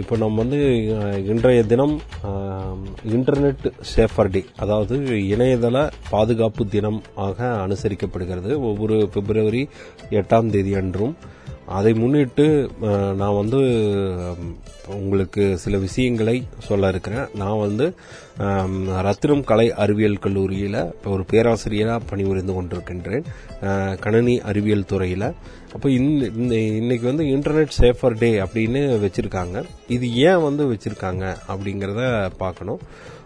இப்போ நம்ம வந்து இன்றைய தினம் இன்டர்நெட் சேஃபர் டே அதாவது இணையதள பாதுகாப்பு தினம் ஆக அனுசரிக்கப்படுகிறது. ஒவ்வொரு பிப்ரவரி எட்டாம் தேதி அன்றும். அதை முன்னிட்டு நான் வந்து உங்களுக்கு சில விஷயங்களை சொல்ல இருக்கிறேன். நான் வந்து ரத்தினம் கலை அறிவியல் கல்லூரியில் இப்போ ஒரு பேராசிரியராக பணிபுரிந்து கொண்டிருக்கின்றேன். கணினி அறிவியல் துறையில். அப்போ இந்த இன்னைக்கு வந்து இன்டர்நெட் சேஃபர் டே அப்படின்னு வச்சிருக்காங்க. இது ஏன் வந்து வச்சிருக்காங்க அப்படிங்கிறத பார்க்கணும்.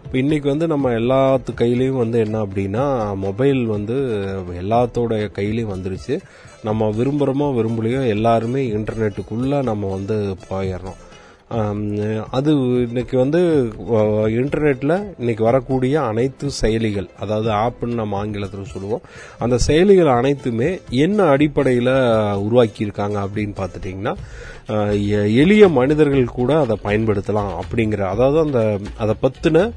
இப்போ இன்னைக்கு வந்து நம்ம எல்லாத்து கையிலையும் வந்து என்ன அப்படின்னா மொபைல் வந்து எல்லாத்தோட கையிலையும் வந்துருச்சு. நம்ம விரும்புகிறோமோ விரும்பலையோ எல்லாருமே இன்டர்நெட்டுக்குள்ளே நம்ம வந்து போயிடுறோம் அது இன்னைக்கு வந்து இன்டர்நெட்டில் இன்டர்நெட்ல இன்னைக்கு வரக்கூடிய அனைத்து செயலிகள் அதாவது ஆப்னு நம்ம ஆங்கிலத்தில் சொல்லுவோம் அந்த செயலிகள் அனைத்துமே என்ன அடிப்படையில் உருவாக்கியிருக்காங்க அப்படின்னு பார்த்துட்டிங்கன்னா எளிய மனிதர்கள் கூட அதை பயன்படுத்தலாம் அப்படிங்கிற அதாவது அந்த அதை பற்றின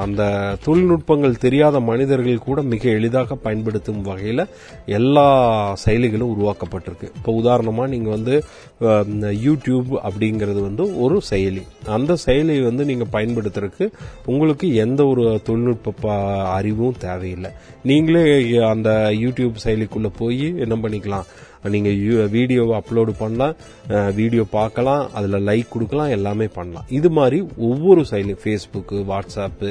அந்த தொழில்நுட்பங்கள் தெரியாத மனிதர்கள் கூட மிக எளிதாக பயன்படுத்தும் வகையில் எல்லா செயலிகளும் உருவாக்கப்பட்டிருக்கு. இப்போ உதாரணமாக நீங்கள் வந்து யூடியூப் அப்படிங்கிறது வந்து ஒரு செயலி. அந்த செயலியை வந்து நீங்கள் பயன்படுத்துறதுக்கு உங்களுக்கு எந்த ஒரு தொழில்நுட்ப ப- அறிவும் தேவையில்லை. நீங்களே அந்த யூடியூப் செயலிக்குள்ளே போய் என்ன பண்ணிக்கலாம்? நீங்கள் வீடியோவை அப்லோடு பண்ணலாம் வீடியோ பார்க்கலாம் அதில் லைக் கொடுக்கலாம் எல்லாமே பண்ணலாம். இது மாதிரி ஒவ்வொரு செயலி ஃபேஸ்புக்கு வாட்ஸ்அப்பு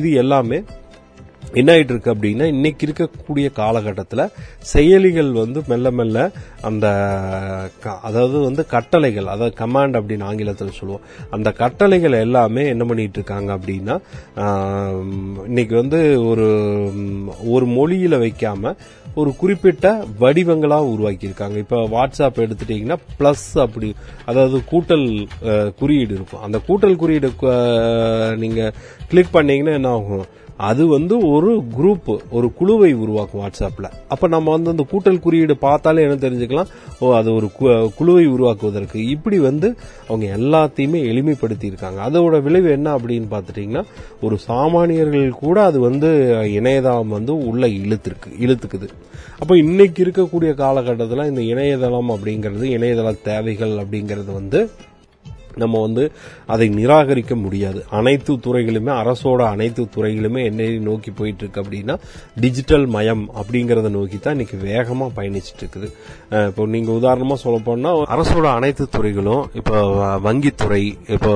இது எல்லாமே என்ன ஆயிட்டு இருக்கு அப்படின்னா இன்னைக்கு இருக்கக்கூடிய காலகட்டத்தில் செயலிகள் வந்து மெல்ல மெல்ல அந்த க- அதாவது வந்து கட்டளைகள் அதாவது கமாண்ட் அப்படின்னு ஆங்கிலத்தில் சொல்லுவோம். அந்த கட்டளைகள் எல்லாமே என்ன பண்ணிட்டு இருக்காங்க அப்படின்னா இன்னைக்கு வந்து ஒரு ஒரு மொழியில வைக்காம ஒரு குறிப்பிட்ட வடிவங்களாக உருவாக்கியிருக்காங்க. இப்போ வாட்ஸ்அப் எடுத்துட்டீங்கன்னா ப்ளஸ் அப்படி அதாவது கூட்டல் குறியீடு இருக்கும். அந்த கூட்டல் குறியீடு நீங்கள் கிளிக் பண்ணீங்கன்னா என்ன ஆகும்? அது வந்து ஒரு குரூப் ஒரு குழுவை உருவாக்கும் வாட்ஸ்அப்ல அப்ப நம்ம வந்து அந்த கூட்டல் குறியீடு பார்த்தாலே என்ன தெரிஞ்சுக்கலாம்? ஓ அது ஒரு கு- குழுவை உருவாக்குவதற்கு. இப்படி வந்து அவங்க எல்லாத்தையுமே எளிமைப்படுத்தி இருக்காங்க அதோட விளைவு என்ன அப்படின்னு பார்த்துட்டிங்கன்னா ஒரு சாமானியர்கள் கூட அது வந்து இணையதளம் வந்து உள்ள இழுத்துருக்கு இழுத்துக்குது. அப்போ இன்னைக்கு இருக்கக்கூடிய காலகட்டத்தில் இந்த இணையதளம் அப்படிங்கிறது இணையதள தேவைகள் அப்படிங்கிறது வந்து நம்ம வந்து அதை நிராகரிக்க முடியாது. அனைத்து துறைகளுமே அரசோட அனைத்து துறைகளுமே என்ன நோக்கி போயிட்டு இருக்கு அப்படின்னா டிஜிட்டல் மயம் அப்படிங்கறத நோக்கி தான் இன்னைக்கு வேகமா பயணிச்சுட்டு இருக்குது இப்போ நீங்க உதாரணமா சொல்ல போனா அரசோட அனைத்து துறைகளும் இப்போ வ- வங்கித்துறை இப்போ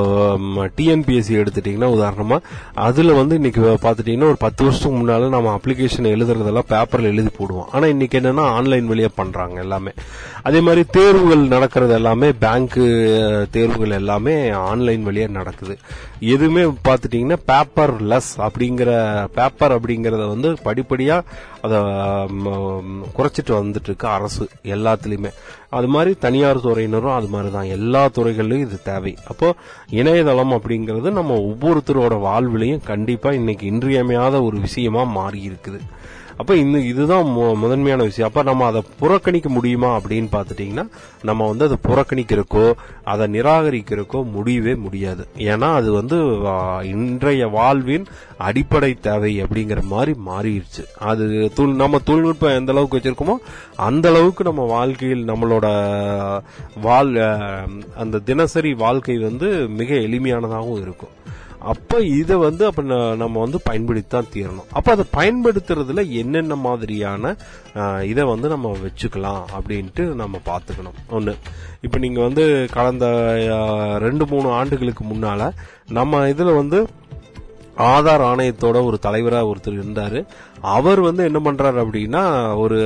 டிஎன்பிஎஸ்சி எடுத்துட்டீங்கன்னா உதாரணமா அதுல வந்து இன்னைக்கு பாத்துட்டீங்கன்னா ஒரு பத்து வருஷத்துக்கு முன்னால நம்ம அப்ளிகேஷன் எழுதுறதெல்லாம் பேப்பர்ல எழுதி போடுவோம். ஆனா இன்னைக்கு என்னன்னா ஆன்லைன் வழியா பண்றாங்க எல்லாமே. அதே மாதிரி தேர்வுகள் நடக்கிறது எல்லாமே பேங்க் தேர்வுகள் எல்லாமே ஆன்லைன் வழியா நடக்குது. எதுவுமே பார்த்துட்டீங்கன்னா பேப்பர் லெஸ் அப்படிங்கிற பேப்பர் அப்படிங்கறத வந்து படிப்படியா அதை குறைச்சிட்டு வந்துட்டு இருக்கு அரசு எல்லாத்துலயுமே. அது மாதிரி தனியார் துறையினரும் அது மாதிரி தான் எல்லா துறைகளிலும் இது தேவை. அப்போ இணையதளம் அப்படிங்கிறது நம்ம ஒவ்வொருத்தரோட வாழ்விலையும் கண்டிப்பா இன்னைக்கு இன்றியமையாத ஒரு விஷயமா மாறி இருக்குது அப்ப இந்த இதுதான் மு- முதன்மையான விஷயம். அப்ப நம்ம அதை புறக்கணிக்க முடியுமா அப்படின்னு பார்த்துட்டிங்கன்னா நம்ம வந்து அதை புறக்கணிக்கிறக்கோ அதை நிராகரிக்கிறக்கோ முடியவே முடியாது. ஏன்னா அது வந்து இன்றைய வாழ்வின் அடிப்படை தேவை அப்படிங்கிற மாதிரி மாறிடுச்சு. அது தொழில்- நம்ம தொழில்நுட்பம் எந்த அளவுக்கு வச்சிருக்கோமோ அந்த அளவுக்கு நம்ம வாழ்க்கையில் நம்மளோட வாழ் அந்த தினசரி வாழ்க்கை வந்து மிக எளிமையானதாகவும் இருக்கும். அப்ப இதை வந்து அப்ப ந- நம்ம வந்து பயன்படுத்தித்தான் தீரணும். அப்ப அதை பயன்படுத்துறதுல என்னென்ன மாதிரியான இதை வந்து நம்ம வச்சுக்கலாம் அப்படின்ட்டு நம்ம பார்த்துக்கணும். ஒன்று இப்போ நீங்கள் வந்து கடந்த ரெண்டு மூணு ஆண்டுகளுக்கு முன்னால நம்ம இதில் வந்து ஆதார் ஆணையத்தோட ஒரு தலைவராக ஒருத்தர் இருந்தார். அவர் வந்து என்ன பண்ணுறாரு அப்படின்னா ஒரு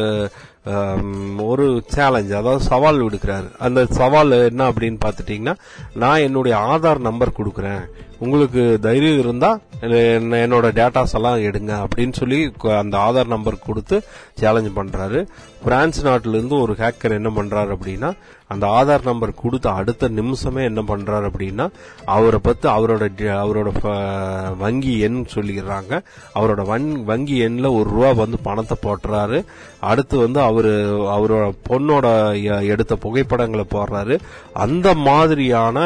ஒரு சேலஞ்ச் அதாவது சவால் விடுக்கிறாரு. அந்த சவால் என்ன அப்படின்னு பார்த்துட்டிங்கன்னா நான் என்னுடைய ஆதார் நம்பர் கொடுக்குறேன். உங்களுக்கு தைரியம் இருந்தா என்னோட டேட்டாஸ் எல்லாம் எடுங்க அப்படின்னு சொல்லி அந்த ஆதார் நம்பர் கொடுத்து சேலஞ்ச் பண்றாரு. பிரான்ஸ் நாட்டில இருந்து ஒரு ஹேக்கர் என்ன பண்றாரு அப்படின்னா அந்த ஆதார் நம்பர் கொடுத்த அடுத்த நிமிஷமே என்ன பண்றாரு அப்படின்னா அவரை பத்தி அவரோட அவரோட ஃப- வங்கி எண் சொல்லிடுறாங்க. அவரோட வன்- வங்கி எண்ணில் ஒரு ரூபா வந்து பணத்தை போட்டுறாரு. அடுத்து வந்து அவரு அவரோட பொண்ணோட எடுத்த புகைப்படங்களை போடுறாரு. அந்த மாதிரியான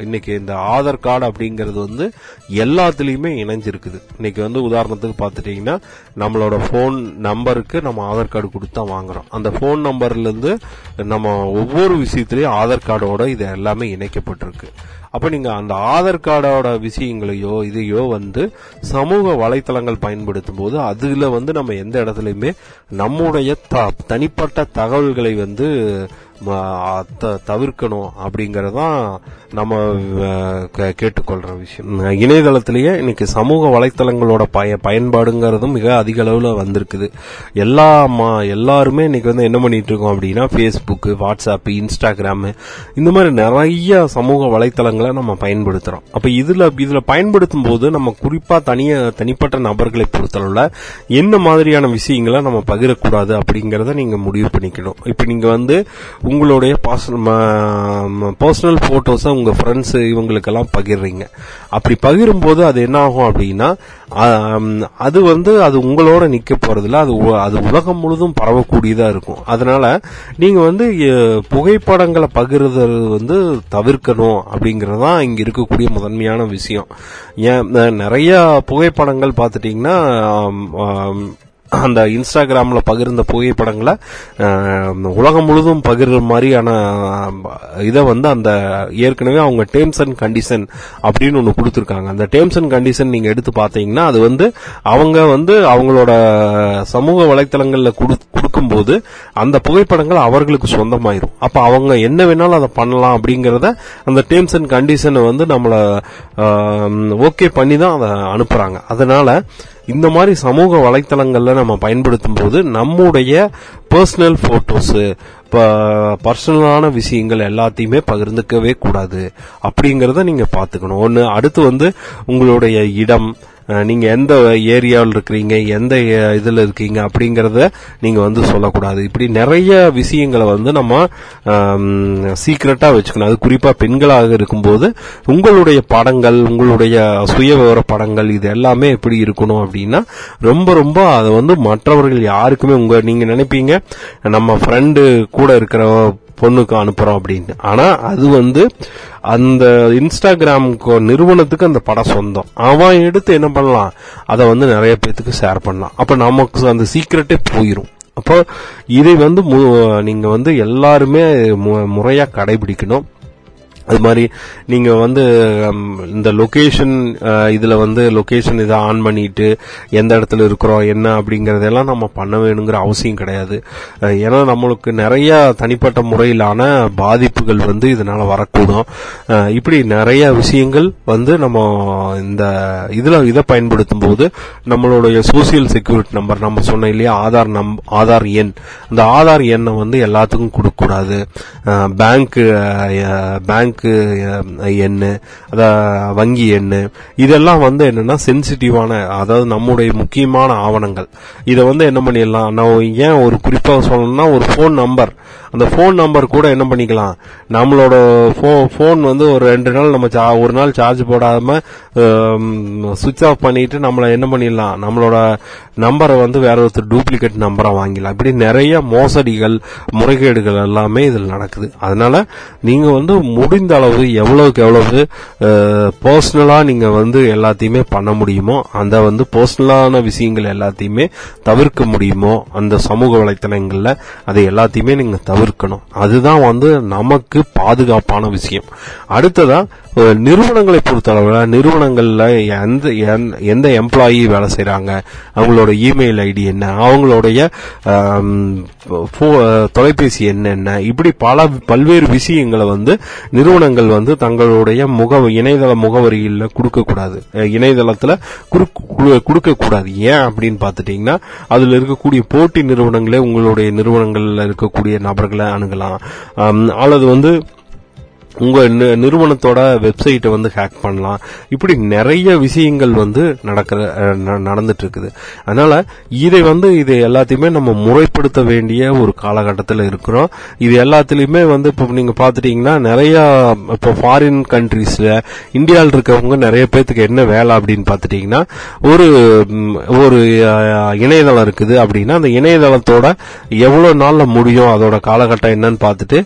இன்னைக்கு இந்த ஆதார் கார்டு அப்படிங்கிறது வந்து எல்லாத்துலேயுமே இணைஞ்சிருக்குது. இன்னைக்கு வந்து உதாரணத்துக்கு பார்த்துட்டிங்கன்னா நம்மளோட ஃபோன் நம்பருக்கு நம்ம ஆதார் கார்டு கொடுத்தா வாங்குறோம். அந்த ஃபோன் நம்பர்லேருந்து நம்ம ஒவ்வொரு விஷயத்துலேயும் ஆதார் கார்டோட இது எல்லாமே இணைக்கப்பட்டிருக்கு. அப்போ நீங்கள் அந்த ஆதார் கார்டோட விஷயங்களையோ இதையோ வந்து சமூக வலைத்தளங்கள் பயன்படுத்தும் போது அதில் வந்து நம்ம எந்த இடத்துலையுமே நம்முடைய த- தனிப்பட்ட தகவல்களை வந்து தவிர்க்கணும் அப்படிங்கறதான் நம்ம கே- கேட்டுக்கொள்ற விஷயம். இணையதளத்திலேயே இன்னைக்கு சமூக வலைத்தளங்களோட பய பயன்பாடுங்கிறதும் மிக அதிக அளவுல வந்திருக்குது. எல்லா மா- எல்லாருமே இன்னைக்கு வந்து என்ன பண்ணிட்டு இருக்கோம் அப்படின்னா ஃபேஸ்புக்கு வாட்ஸ்அப் இன்ஸ்டாகிராம் இந்த மாதிரி நிறைய சமூக வலைத்தளங்களை நம்ம பயன்படுத்துறோம். அப்ப இதுல இதுல பயன்படுத்தும் போது நம்ம குறிப்பா தனிய தனிப்பட்ட நபர்களை பொறுத்தளவுல என்ன மாதிரியான விஷயங்களை நம்ம பகிரக்கூடாது அப்படிங்கறத நீங்க முடிவு பண்ணிக்கணும். இப்ப நீங்க வந்து உங்களுடைய பர்சனல் போட்டோஸை உங்க ஃப்ரெண்ட்ஸ் இவங்களுக்கெல்லாம் பகிர்றீங்க. அப்படி பகிரும்போது அது என்ன ஆகும் அப்படின்னா அது வந்து அது உங்களோட நிக்க போறதில்ல. அது உ- அது உலகம் முழுதும் பரவக்கூடியதா இருக்கும். அதனால நீங்க வந்து புகைப்படங்களை பகிர்றது வந்து தவிர்க்கணும் அப்படிங்கறதுதான் இங்க இருக்கக்கூடிய முதன்மையான விஷயம். ஏன் நிறையா நிறைய புகைப்படங்கள் பார்த்துட்டீங்கன்னா அந்த இன்ஸ்டாகிராமில் பகிர்ந்த புகைப்படங்களை உலகம் முழுதும் பகிர்ற மாதிரியான இதை வந்து அந்த ஏற்கனவே அவங்க டேர்ம்ஸ் அண்ட் கண்டிஷன் அப்படின்னு ஒன்று கொடுத்துருக்காங்க. அந்த டேர்ம்ஸ் அண்ட் கண்டிஷன் நீங்கள் எடுத்து பார்த்தீங்கன்னா அது வந்து அவங்க வந்து அவங்களோட சமூக வலைத்தளங்களில் கொடுக்கும்போது அந்த புகைப்படங்கள் அவர்களுக்கு சொந்தமாயிரும். அப்போ அவங்க என்ன வேணாலும் அதை பண்ணலாம் அப்படிங்கிறத அந்த டேர்ம்ஸ் அண்ட் கண்டிஷனை வந்து நம்மளை ஓகே பண்ணி தான் அதை அனுப்புகிறாங்க அதனால இந்த மாதிரி சமூக வலைத்தளங்களில் நம்ம பயன்படுத்தும் போது நம்முடைய பர்சனல் இப்போ பர்சனலான விஷயங்கள் எல்லாத்தையுமே பகிர்ந்துக்கவே கூடாது. அப்படிங்கிறத நீங்கள் பார்த்துக்கணும். ஒன்று அடுத்து வந்து உங்களுடைய இடம் நீங்க எந்த ஏரியாவில் இருக்கிறீங்க எந்த இதில் இருக்கீங்க அப்படிங்கறத நீங்க வந்து சொல்லக்கூடாது. இப்படி நிறைய விஷயங்களை வந்து நம்ம சீக்கிரட்டா வச்சுக்கணும். அது குறிப்பா பெண்களாக இருக்கும்போது உங்களுடைய படங்கள் உங்களுடைய சுய விவர படங்கள் இது எல்லாமே எப்படி இருக்கணும் அப்படின்னா ரொம்ப ரொம்ப அதை வந்து மற்றவர்கள் யாருக்குமே உங்க நீங்க நினைப்பீங்க. நம்ம ஃப்ரெண்டு கூட இருக்கிற பொண்ணுக்கு அனுப்புறோம் அப்படின்னு. ஆனா அது வந்து அந்த இன்ஸ்டாகிராம் நிறுவனத்துக்கு அந்த படம் சொந்தம். அவன் எடுத்து என்ன பண்ணலாம்? அதை வந்து நிறைய பேத்துக்கு ஷேர் பண்ணலாம். அப்ப நமக்கு அந்த சீக்கிரட்டே போயிரும். அப்போ இதை வந்து மு- நீங்க வந்து எல்லாருமே மு- முறையா கடைபிடிக்கணும். அது மாதிரி நீங்க வந்து இந்த லொகேஷன் இதுல வந்து லொகேஷன் இதை ஆன் பண்ணிட்டு எந்த இடத்துல இருக்கிறோம் என்ன அப்படிங்கறதெல்லாம் நம்ம பண்ண வேணுங்கிற அவசியம் கிடையாது. ஏன்னா நம்மளுக்கு நிறைய தனிப்பட்ட முறையிலான பாதிப்புகள் வந்து இதனால வரக்கூடும். இப்படி நிறைய விஷயங்கள் வந்து நம்ம இந்த இதுல இதை பயன்படுத்தும் போது நம்மளுடைய சோசியல் செக்யூரிட்டி நம்பர் நம்ம சொன்ன இல்லையா ஆதார் நம் ஆதார் எண். அந்த ஆதார் எண்ணை வந்து எல்லாத்துக்கும் கொடுக்கக்கூடாது. பேங்க் பேங்க் பேங்க் எண்ணு அத வங்கி எண்ணு. இதெல்லாம் வந்து என்னன்னா சென்சிட்டிவான அதாவது நம்முடைய முக்கியமான ஆவணங்கள். இதை வந்து என்ன பண்ணிடலாம்? நான் ஏன் ஒரு குறிப்பாக சொல்லணும்னா ஒரு ஃபோன் நம்பர் அந்த ஃபோன் நம்பர் கூட என்ன பண்ணிக்கலாம்? நம்மளோட ஃபோன் வந்து ஒரு ரெண்டு நாள் நம்ம சா- ஒரு நாள் சார்ஜ் போடாம சுவிட்ச் ஆஃப் பண்ணிட்டு நம்மள என்ன பண்ணிடலாம்? நம்மளோட நம்பரை வந்து வேற ஒருத்தர் டூப்ளிகேட் நம்பரை வாங்கிடலாம். இப்படி நிறைய மோசடிகள் முறைகேடுகள் எல்லாமே இதில் நடக்குது. அதனால நீங்க வந்து முடிந்த அளவு எவ்வளவுக்கு எவ்வளவு பர்சனலா நீங்க வந்து எல்லாத்தையுமே பண்ண முடியுமோ அந்த வந்து பர்சனலான விஷயங்கள் எல்லாத்தையுமே தவிர்க்க முடியுமோ அந்த சமூக வலைத்தளங்கள்ல அதை எல்லாத்தையுமே நீங்க தவிர்க்கணும். அதுதான் வந்து நமக்கு பாதுகாப்பான விஷயம். அடுத்ததா நிறுவனங்களை பொறுத்தளவில் நிறுவனங்களில் எந்த எந்த- எந்த எம்ப்ளாயி வேலை செய்கிறாங்க அவங்களோட இமெயில் ஐடி என்ன அவங்களுடைய ஆம், தொலைபேசி என்னென்ன இப்படி பல பல்வேறு விஷயங்களை வந்து நிறுவனங்கள் வந்து தங்களுடைய முக இணையதள முகவரியில் கொடுக்கக்கூடாது. இணையதளத்தில் கொடுக்கக்கூடாது. ஏன் அப்படின்னு பார்த்துட்டிங்கன்னா அதில் இருக்கக்கூடிய போட்டி நிறுவனங்களே உங்களுடைய நிறுவனங்களில் இருக்கக்கூடிய நபர்களை அணுகலாம். அல்லது வந்து உங்க நிறுவனத்தோட வெப்சைட்டை வந்து ஹேக் பண்ணலாம். இப்படி நிறைய விஷயங்கள் வந்து நடக்கிற ந- நடந்துட்டு இருக்குது அதனால இதை வந்து இது எல்லாத்தையுமே நம்ம முறைப்படுத்த வேண்டிய ஒரு காலகட்டத்தில் இருக்கிறோம். இது எல்லாத்துலயுமே வந்து இப்போ நீங்க பாத்துட்டீங்கன்னா நிறைய இப்போ ஃபாரின் கண்ட்ரீஸ்ல இந்தியாவில் இருக்கவங்க நிறைய பேத்துக்கு என்ன வேலை அப்படின்னு பாத்துட்டீங்கன்னா ஒரு ஒரு இணையதளம் இருக்குது அப்படின்னா அந்த இணையதளத்தோட எவ்வளவு நாள்ல முடியும்? அதோட காலகட்டம் என்னன்னு பார்த்துட்டு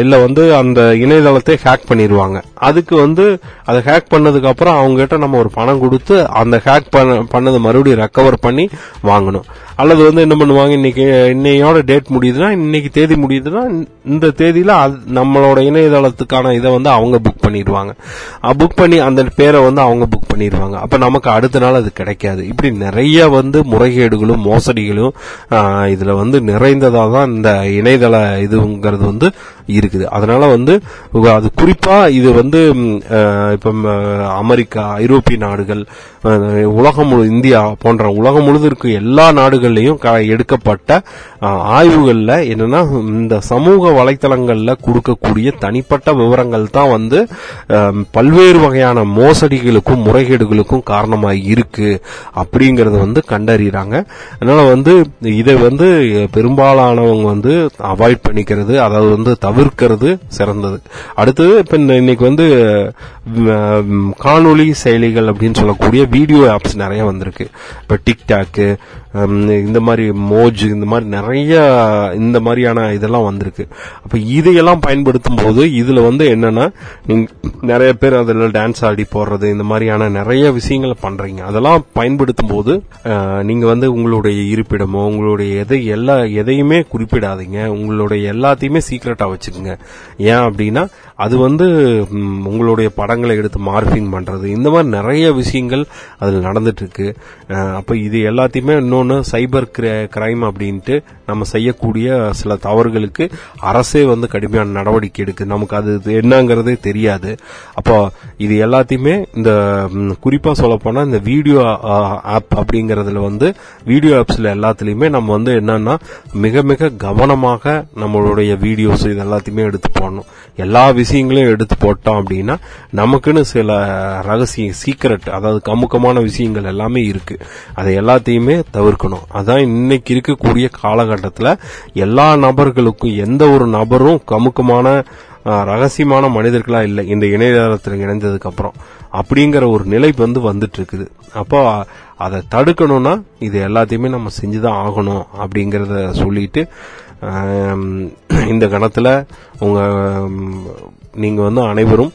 இல்ல வந்து அந்த இணையதளம் இணையதளத்தை ஹேக் பண்ணிடுவாங்க அதுக்கு வந்து அதை ஹேக் பண்ணதுக்கு அப்புறம் அவங்க கிட்ட நம்ம ஒரு பணம் கொடுத்து அந்த ஹேக் பண்ண பண்ணதை மறுபடியும் ரெக்கவர் பண்ணி வாங்கணும். அல்லது வந்து என்ன பண்ணுவாங்க இன்னைக்கு இன்னையோட டேட் முடியுதுன்னா இன்னைக்கு தேதி முடியுதுன்னா இந்த தேதியில நம்மளோட இணையதளத்துக்கான இதை வந்து அவங்க புக் பண்ணிடுவாங்க. புக் பண்ணி அந்த பேரை வந்து அவங்க புக் பண்ணிடுவாங்க. அப்ப நமக்கு அடுத்த நாள் அது கிடைக்காது. இப்படி நிறைய வந்து முறைகேடுகளும் மோசடிகளும் இதுல வந்து நிறைந்ததா தான் இந்த இணையதள இதுங்கிறது வந்து இருக்குது. அதனால வந்து அது குறிப்பா இது வந்து இப்ப அமெரிக்கா ஐரோப்பிய நாடுகள் உலகம் முழு இந்தியா போன்ற உலகம் முழுது இருக்க எல்லா நாடுகள் க- எடுக்கப்பட்ட ஆய்வுகளில் ஆய்வுகள்ல என்னன்னா இந்த சமூக வலைத்தளங்கள்ல கொடுக்கக்கூடிய தனிப்பட்ட விவரங்கள் தான் வந்து பல்வேறு வகையான மோசடிகளுக்கும் முறைகேடுகளுக்கும் காரணமாக இருக்கு அப்படிங்கறத வந்து கண்டறியறாங்க அதனால வந்து இதை வந்து பெரும்பாலானவங்க வந்து அவாய்ட் பண்ணிக்கிறது அதாவது வந்து தவிர்க்கிறது சிறந்தது. அடுத்தது இப்ப இன்னைக்கு வந்து காணொலி காணொளி செயலிகள் அப்படின்னு சொல்லக்கூடிய வீடியோ ஆப்ஸ் நிறைய வந்திருக்கு. இப்ப டிக்டாக்கு இந்த மாதிரி மோஜ் இந்த மாதிரி நிறைய இந்த மாதிரியான இதெல்லாம் வந்திருக்கு. அப்ப இதையெல்லாம் பயன்படுத்தும் போது இதுல வந்து என்னன்னா நீங்க நிறைய பேர் அதில் டான்ஸ் ஆடி போடுறது இந்த மாதிரியான நிறைய விஷயங்களை பண்றீங்க. அதெல்லாம் பயன்படுத்தும் போது நீங்க வந்து உங்களுடைய இருப்பிடமோ உங்களுடைய எதை எல்லா எதையுமே குறிப்பிடாதீங்க. உங்களுடைய எல்லாத்தையுமே சீக்கிரட்டா வச்சுக்கோங்க. ஏன் அப்படின்னா அது வந்து உங்களுடைய படங்களை எடுத்து மார்ஃபிங் பண்ணுறது இந்த மாதிரி நிறைய விஷயங்கள் அதில் நடந்துட்டுருக்கு. அப்போ இது எல்லாத்தையுமே இன்னொன்று சைபர் கிரைம் அப்படின்ட்டு நம்ம செய்யக்கூடிய சில தவறுகளுக்கு அரசே வந்து கடுமையான நடவடிக்கை எடுக்கு. நமக்கு அது இது என்னங்கிறதே தெரியாது. அப்போ இது எல்லாத்தையுமே இந்த குறிப்பாக சொல்லப்போனால் இந்த வீடியோ ஆப் அப்படிங்கறதுல வந்து வீடியோ ஆப்ஸில் எல்லாத்துலேயுமே நம்ம வந்து என்னன்னா மிக மிக கவனமாக நம்மளுடைய வீடியோஸ் இது எல்லாத்தையுமே எடுத்து போடணும். எல்லா விஷயம் விஷயங்களையும் எடுத்து போட்டோம் அப்படின்னா நமக்குன்னு சில ரகசிய சீக்ரெட் அதாவது கமுக்கமான விஷயங்கள் எல்லாமே இருக்கு. அதை எல்லாத்தையுமே தவிர்க்கணும். அதான் இன்னைக்கு இருக்கக்கூடிய காலகட்டத்தில் எல்லா நபர்களுக்கும் எந்த ஒரு நபரும் கமுக்கமான ரகசியமான மனிதர்களா இல்லை. இந்த இணையதளத்தில் இணைந்ததுக்கு அப்புறம். அப்படிங்கிற ஒரு நிலை வந்து வந்துட்டு இருக்குது அப்போ அதை தடுக்கணும்னா இது எல்லாத்தையுமே நம்ம செஞ்சுதான் ஆகணும் அப்படிங்கறத சொல்லிட்டு இந்த கணத்துல உங்க நீங்கள் நீங்க வந்து அனைவரும்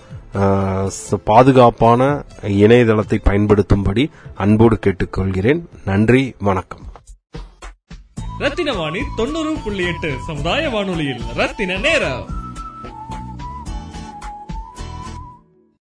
பாதுகாப்பான இணையதளத்தை பயன்படுத்தும்படி அன்போடு கேட்டுக்கொள்கிறேன். நன்றி வணக்கம். ரத்தின வாணி தொண்ணூறு புள்ளி எட்டு சமுதாய வானொலியில் ரத்தின நேரம்.